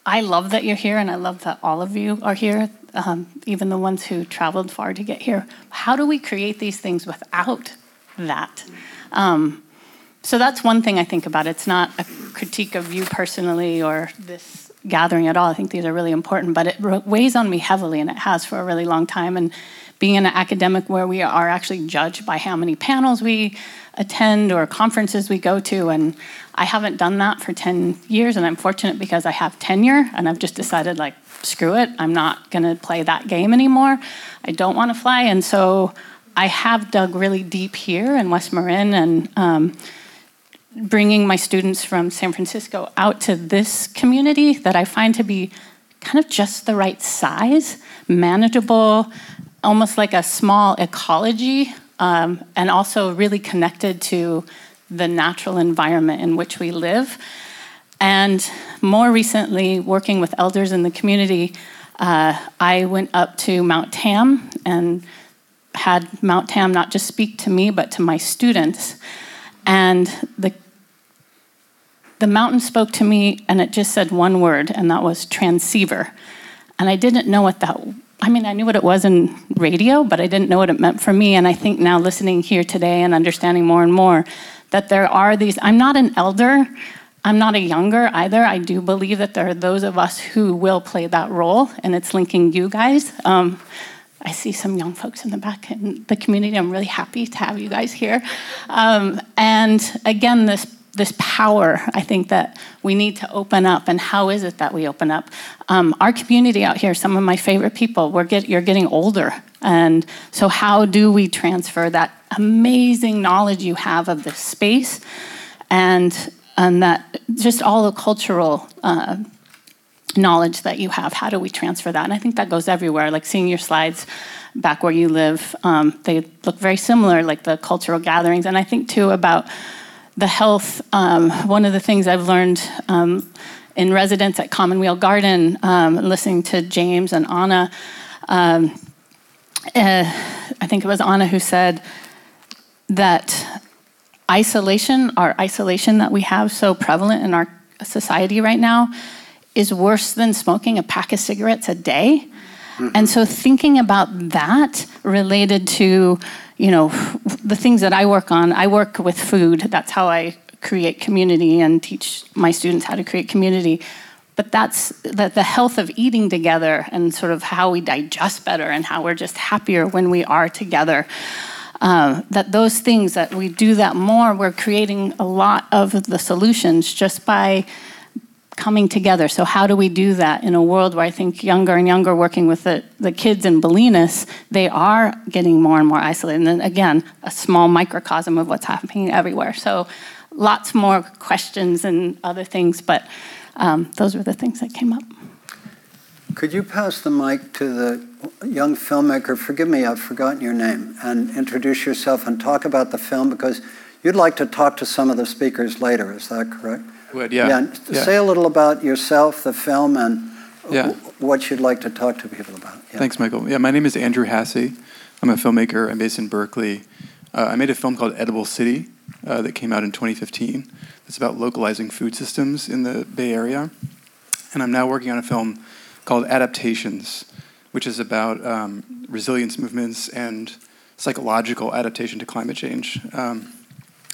[SPEAKER 16] I love that you're here and I love that all of you are here, um, even the ones who traveled far to get here. How do we create these things without that? Um, so that's one thing I think about. It's not a critique of you personally or this gathering at all. I think these are really important, but it weighs on me heavily, and it has for a really long time. And being in an academic where we are actually judged by how many panels we attend or conferences we go to, and I haven't done that for 10 years, and I'm fortunate because I have tenure, and I've just decided, like, screw it, I'm not gonna play that game anymore. I don't wanna fly, and so I have dug really deep here in West Marin, and um, bringing my students from San Francisco out to this community that I find to be kind of just the right size, manageable, almost like a small ecology, um, and also really connected to the natural environment in which we live. And more recently, working with elders in the community, uh, I went up to Mount Tam and had Mount Tam not just speak to me, but to my students. And the the mountain spoke to me and it just said one word, and that was transceiver. And I didn't know what that I mean, I knew what it was in radio, but I didn't know what it meant for me. And I think now listening here today and understanding more and more that there are these, I'm not an elder, I'm not a younger either. I do believe that there are those of us who will play that role, and it's linking you guys. Um, I see some young folks in the back in the community. I'm really happy to have you guys here. Um, and again, this this power I think that we need to open up. And how is it that we open up? Um, our community out here, some of my favorite people, we're get, you're getting older. And so, how do we transfer that amazing knowledge you have of this space and, and that just all the cultural uh, knowledge that you have? How do we transfer that? And I think that goes everywhere. Like seeing your slides back where you live, um, they look very similar, like the cultural gatherings. And I think too about the health, um, one of the things I've learned um, in residence at Commonweal Garden, um, listening to James and Anna, uh, I think it was Anna who said that isolation, our isolation that we have so prevalent in our society right now, is worse than smoking a pack of cigarettes a day. Mm-hmm. And so thinking about that related to you know, the things that I work on, I work with food. That's how I create community and teach my students how to create community. But that's the, the health of eating together and sort of how we digest better and how we're just happier when we are together. Uh, that those things that we do that more, we're creating a lot of the solutions just by coming together. So, how do we do that in a world where I think younger and younger, working with the, the kids in Bolinas, they are getting more and more isolated? And then again, a small microcosm of what's happening everywhere. So, lots more questions and other things, but um, those were the things that came up.
[SPEAKER 2] Could you pass the mic to the young filmmaker? Forgive me, I've forgotten your name, and introduce yourself and talk about the film because you'd like to talk to some of the speakers later. Is that correct?
[SPEAKER 17] Would, yeah.
[SPEAKER 2] yeah.
[SPEAKER 17] yeah.
[SPEAKER 2] Say a little about yourself, the film, and
[SPEAKER 17] yeah.
[SPEAKER 2] what you'd like to talk to people about.
[SPEAKER 17] Yeah. Thanks, Michael. Yeah, my name is Andrew Hasse. I'm a filmmaker. I'm based in Berkeley. Uh, I made a film called Edible City uh, that came out in 2015. It's about localizing food systems in the Bay Area. And I'm now working on a film called Adaptations, which is about um, resilience movements and psychological adaptation to climate change. Um,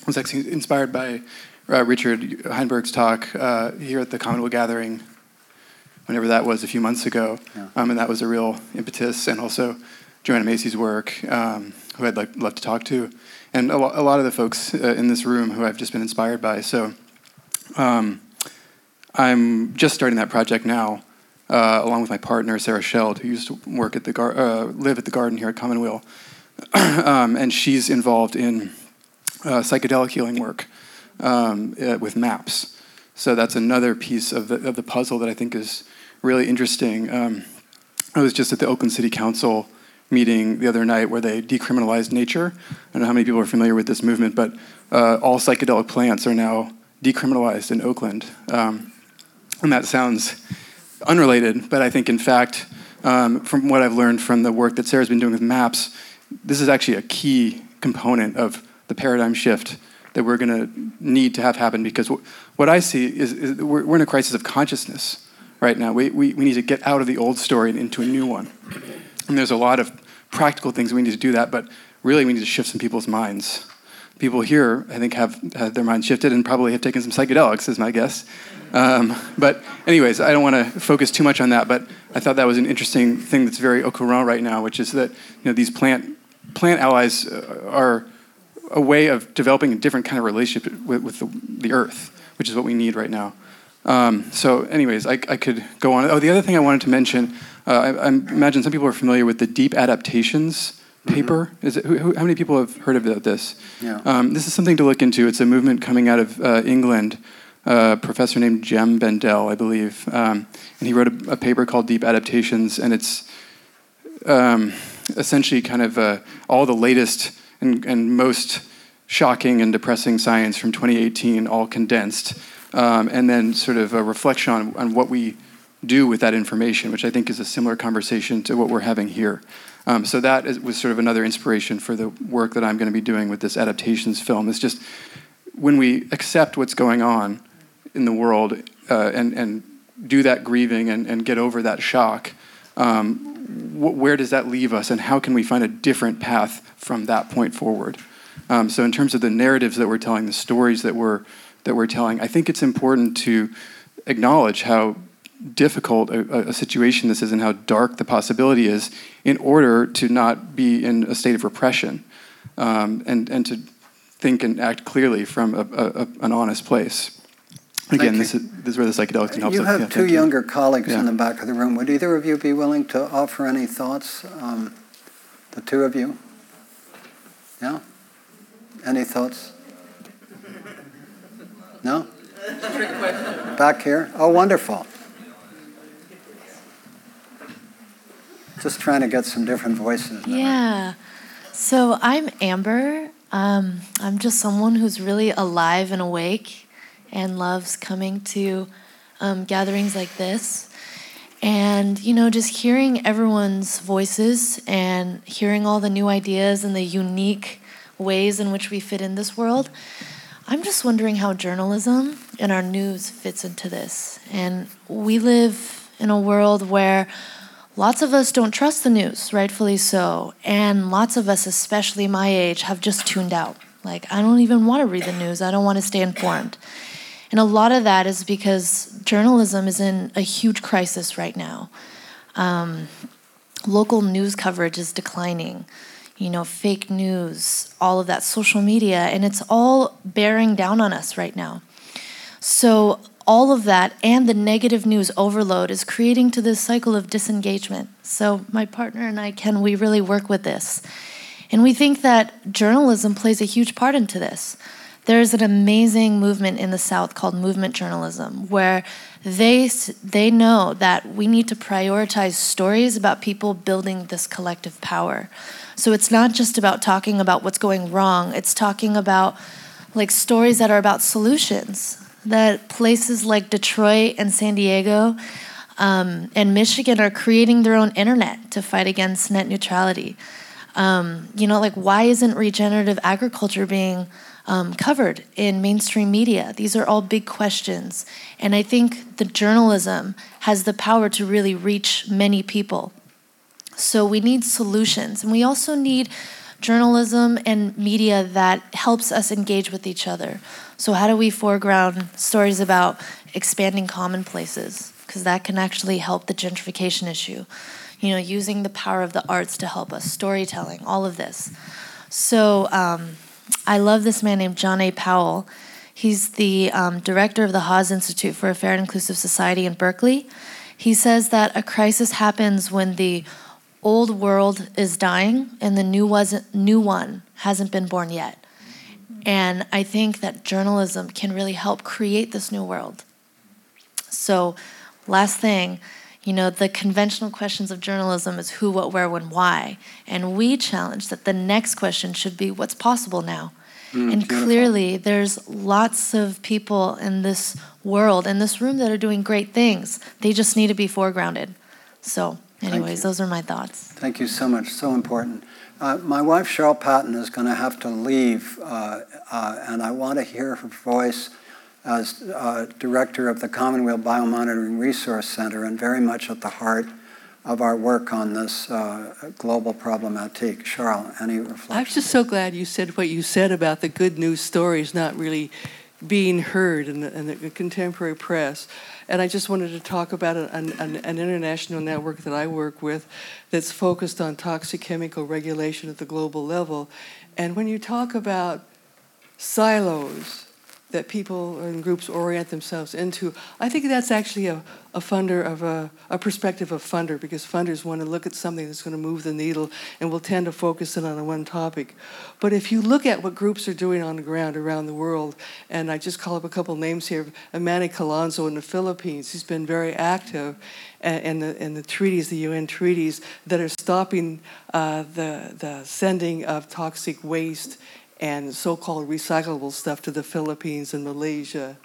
[SPEAKER 17] was actually inspired by uh, Richard Heinberg's talk uh, here at the Commonweal Gathering, whenever that was a few months ago, yeah. um, and that was a real impetus. And also Joanna Macy's work, um, who I'd like love to talk to, and a, lo- a lot of the folks uh, in this room who I've just been inspired by. So um, I'm just starting that project now. Uh, along with my partner Sarah Sheld, who used to work at the gar- uh, live at the garden here at Commonweal, um, and she's involved in uh, psychedelic healing work um, uh, with MAPS. So that's another piece of the, of the puzzle that I think is really interesting. Um, I was just at the Oakland City Council meeting the other night where they decriminalized nature. I don't know how many people are familiar with this movement, but uh, all psychedelic plants are now decriminalized in Oakland. Um, and that sounds unrelated, but I think, in fact, um, from what I've learned from the work that Sarah's been doing with MAPS, this is actually a key component of the paradigm shift that we're going to need to have happen because what I see is, is we're, we're, in a crisis of consciousness right now. We, we, we need to get out of the old story and into a new one. And there's a lot of practical things we need to do that, but really we need to shift some people's minds. people here, I think, have had their minds shifted and probably have taken some psychedelics, is my guess. Um, but, anyways, I don't want to focus too much on that. But I thought that was an interesting thing that's very au courant right now, which is that you know these plant plant allies uh, are a way of developing a different kind of relationship with, with the, the, earth, which is what we need right now. Um, so, anyways, I, I, could go on. Oh, the other thing I wanted to mention, uh, I, I, imagine some people are familiar with the deep adaptations paper. Mm-hmm. Is it, who, who, how many people have heard of this?
[SPEAKER 2] Yeah.
[SPEAKER 17] Um, this is something to look into. It's a movement coming out of uh, England. Uh, a professor named Jem Bendell, I believe, um, and he wrote a, a, paper called Deep Adaptations, and it's um, essentially kind of uh, all the latest and, and most shocking and depressing science from 2018 all condensed, um, and then sort of a reflection on, on what we do with that information, which I think is a similar conversation to what we're having here. Um, so that is, was sort of another inspiration for the work that I'm going to be doing with this adaptations film. It's just when we accept what's going on in the world uh, and, and do that grieving and, and get over that shock, um, where does that leave us and how can we find a different path from that point forward? Um, so in terms of the narratives that we're telling, the stories that we're that we're telling, I think it's important to acknowledge how difficult a, a, situation this is and how dark the possibility is in order to not be in a state of repression um, and, and to think and act clearly from a, a, an honest place. Again, this is, this is where the psychedelics can help.
[SPEAKER 2] You have
[SPEAKER 17] yeah,
[SPEAKER 2] two younger
[SPEAKER 17] you.
[SPEAKER 2] colleagues
[SPEAKER 17] yeah.
[SPEAKER 2] in the back of the room. Would either of you be willing to offer any thoughts? Um, the two of you? Yeah? Any thoughts? No? Back here? Oh, wonderful. Just trying to get some different voices.
[SPEAKER 18] Yeah. So I'm Amber. Um, I'm just someone who's really alive and awake and loves coming to um, gatherings like this. And, you know, just hearing everyone's voices and hearing all the new ideas and the unique ways in which we fit in this world, I'm just wondering how journalism and our news fits into this. And we live in a world where lots of us don't trust the news, rightfully so. And lots of us, especially my age, have just tuned out. Like, I don't even want to read the news, I don't want to stay informed. And a lot of that is because journalism is in a huge crisis right now. Um, local news coverage is declining you know, fake news, all of that social media, and it's all bearing down on us right now. So, all of that and the negative news overload is creating to this cycle of disengagement. So, my partner and I, Ken, we really work with this. And we think that journalism plays a huge part into this. There's an amazing movement in the South called movement journalism, where they, they know that we need to prioritize stories about people building this collective power. So it's not just about talking about what's going wrong, it's talking about like stories that are about solutions. That places like Detroit and San Diego um, and Michigan are creating their own internet to fight against net neutrality. Um, you know, like why isn't regenerative agriculture being um, covered in mainstream media? These are all big questions. And I think the journalism has the power to really reach many people. So we need solutions. And we also need journalism and media that helps us engage with each other. So, how do we foreground stories about expanding commonplaces? Because that can actually help the gentrification issue. You know, using the power of the arts to help us, storytelling, all of this. So, um, I love this man named John A. Powell. He's the um, director of the Haas Institute for a Fair and Inclusive Society in Berkeley. He says that a crisis happens when the old world is dying and the new wasn't new one hasn't been born yet. And I think that journalism can really help create this new world. So, last thing, you know, the conventional questions of journalism is who, what, where, when, why. And we challenge that the next question should be what's possible now. Mm, and beautiful. clearly, there's lots of people in this world, in this room, that are doing great things. They just need to be foregrounded. So, anyways, those are my thoughts.
[SPEAKER 2] Thank you so much. So important. Uh, my wife, Sharyle Patton, is going to have to leave, uh, uh, and I want to hear her voice as uh, director of the Commonweal Biomonitoring Resource Center and very much at the heart of our work on this uh, global problematique. Sharyle, any reflections?
[SPEAKER 19] I'm just so glad you said what you said about the good news stories not really being heard in the, in the contemporary press. And I just wanted to talk about an, an, an, international network that I work with that's focused on toxic chemical regulation at the global level. And when you talk about silos, that people and groups orient themselves into. I think that's actually a, a funder of a, a perspective of funder because funders want to look at something that's going to move the needle and will tend to focus in on one topic. But if you look at what groups are doing on the ground around the world, and I just call up a couple names here, Manny Calonzo in the Philippines, he's been very active in the, in the treaties, the UN treaties, that are stopping uh, the, the sending of toxic waste and so-called recyclable stuff to the Philippines and Malaysia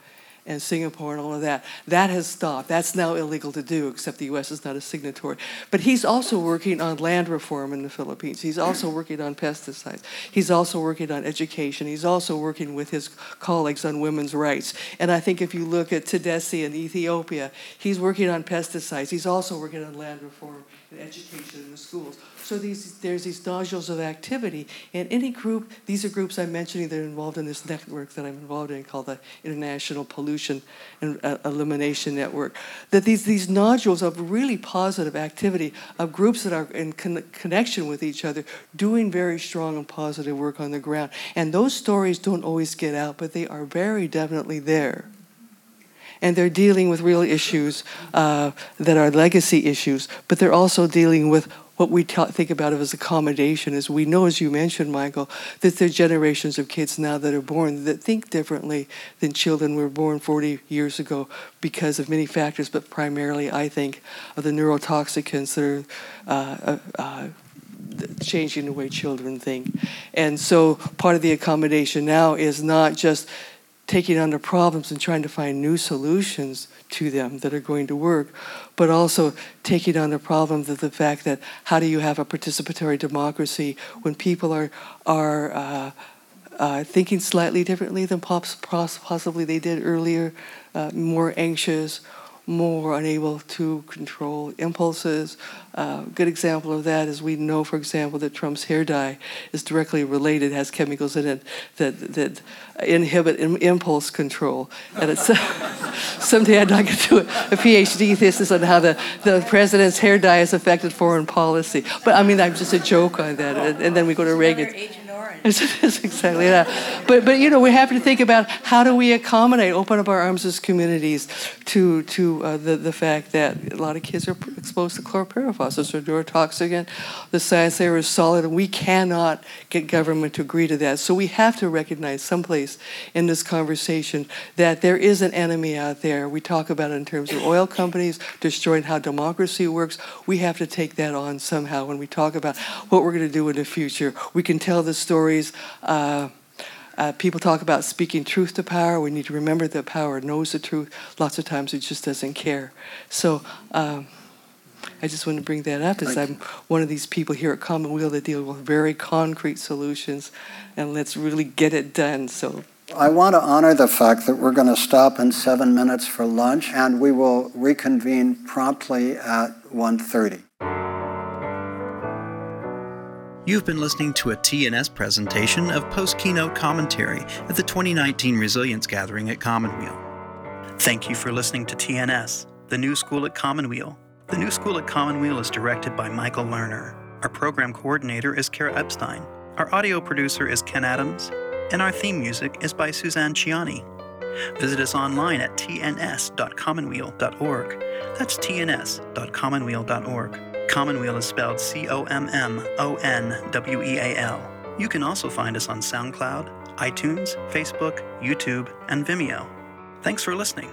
[SPEAKER 19] and Singapore and all of that. That has stopped. That's now illegal to do, except the U.S. is not a signatory. But he's also working on land reform in the Philippines. He's also working on pesticides. He's also working on education. He's also working with his colleagues on women's rights. And I think if you look at Tadesse in Ethiopia, he's working on pesticides. He's also working on land reform and education in the schools. So these, there's these nodules of activity. And any group, these are groups I'm mentioning that are involved in this network that I'm involved in called the International Pollution and uh, Elimination Network. That these, these nodules of really positive activity of groups that are in con- connection with each other, doing very strong and positive work on the ground. And those stories don't always get out, but they are very definitely there and they're dealing with real issues uh, that are legacy issues, but they're also dealing with what we ta- think about as accommodation is we know, as you mentioned, Michael, that there are generations of kids now that are born that think differently than children were born 40 years ago because of many factors, but primarily, I think, of the neurotoxicants that are. Uh, uh, uh changing the way children think. And so part of the accommodation now is not just taking on the problems and trying to find new solutions to them that are going to work, but also taking on the problem of the fact that how do you have a participatory democracy when people are are uh, uh, thinking slightly differently than possibly they did earlier, uh, more anxious, more unable to control impulses. A uh, good example of that is we know, for example, that Trump's hair dye is directly related, has chemicals in it that, that inhibit impulse control. And it's, someday I'd like to do a, a PhD thesis on how the, the president's hair dye has affected foreign policy. But I mean, I'm just a joke on that. And, and then we go to Reagan. It's, exactly that. But, but, you know, we have to think about how do we accommodate, open up our arms as communities to, to uh, the, the fact that a lot of kids are exposed to chlorpyrifos, it's a neurotoxin. The science there is solid, and we cannot get government to agree to that. So we have to recognize someplace in this conversation that there is an enemy out there. We talk about it in terms of oil companies destroying how democracy works. We have to take that on somehow when we talk about what we're going to do in the future. We can tell the story stories. Uh, uh, people talk about speaking truth to power. We need to remember that power knows the truth. Lots of times it just doesn't care. So um, I just want to bring that up as I'm one of these people here at Commonweal that deal with very concrete solutions, and let's really get it done. So.
[SPEAKER 2] I want to honor the fact that we're going to stop in seven minutes for lunch, and we will reconvene promptly at 1.30.
[SPEAKER 1] You've been listening to a TNS presentation of post keynote commentary at the 2019 Resilience Gathering at Commonweal. Thank you for listening to TNS, the new school at Commonweal. The new school at Commonweal is directed by Michael Lerner. Our program coordinator is Kara Epstein. Our audio producer is Ken Adams. And our theme music is by Suzanne Ciani. Visit us online at tns.commonweal.org. That's tns.commonweal.org. Commonweal is spelled C O M M O N W E A L. You can also find us on SoundCloud, iTunes, Facebook, YouTube, and Vimeo. Thanks for listening.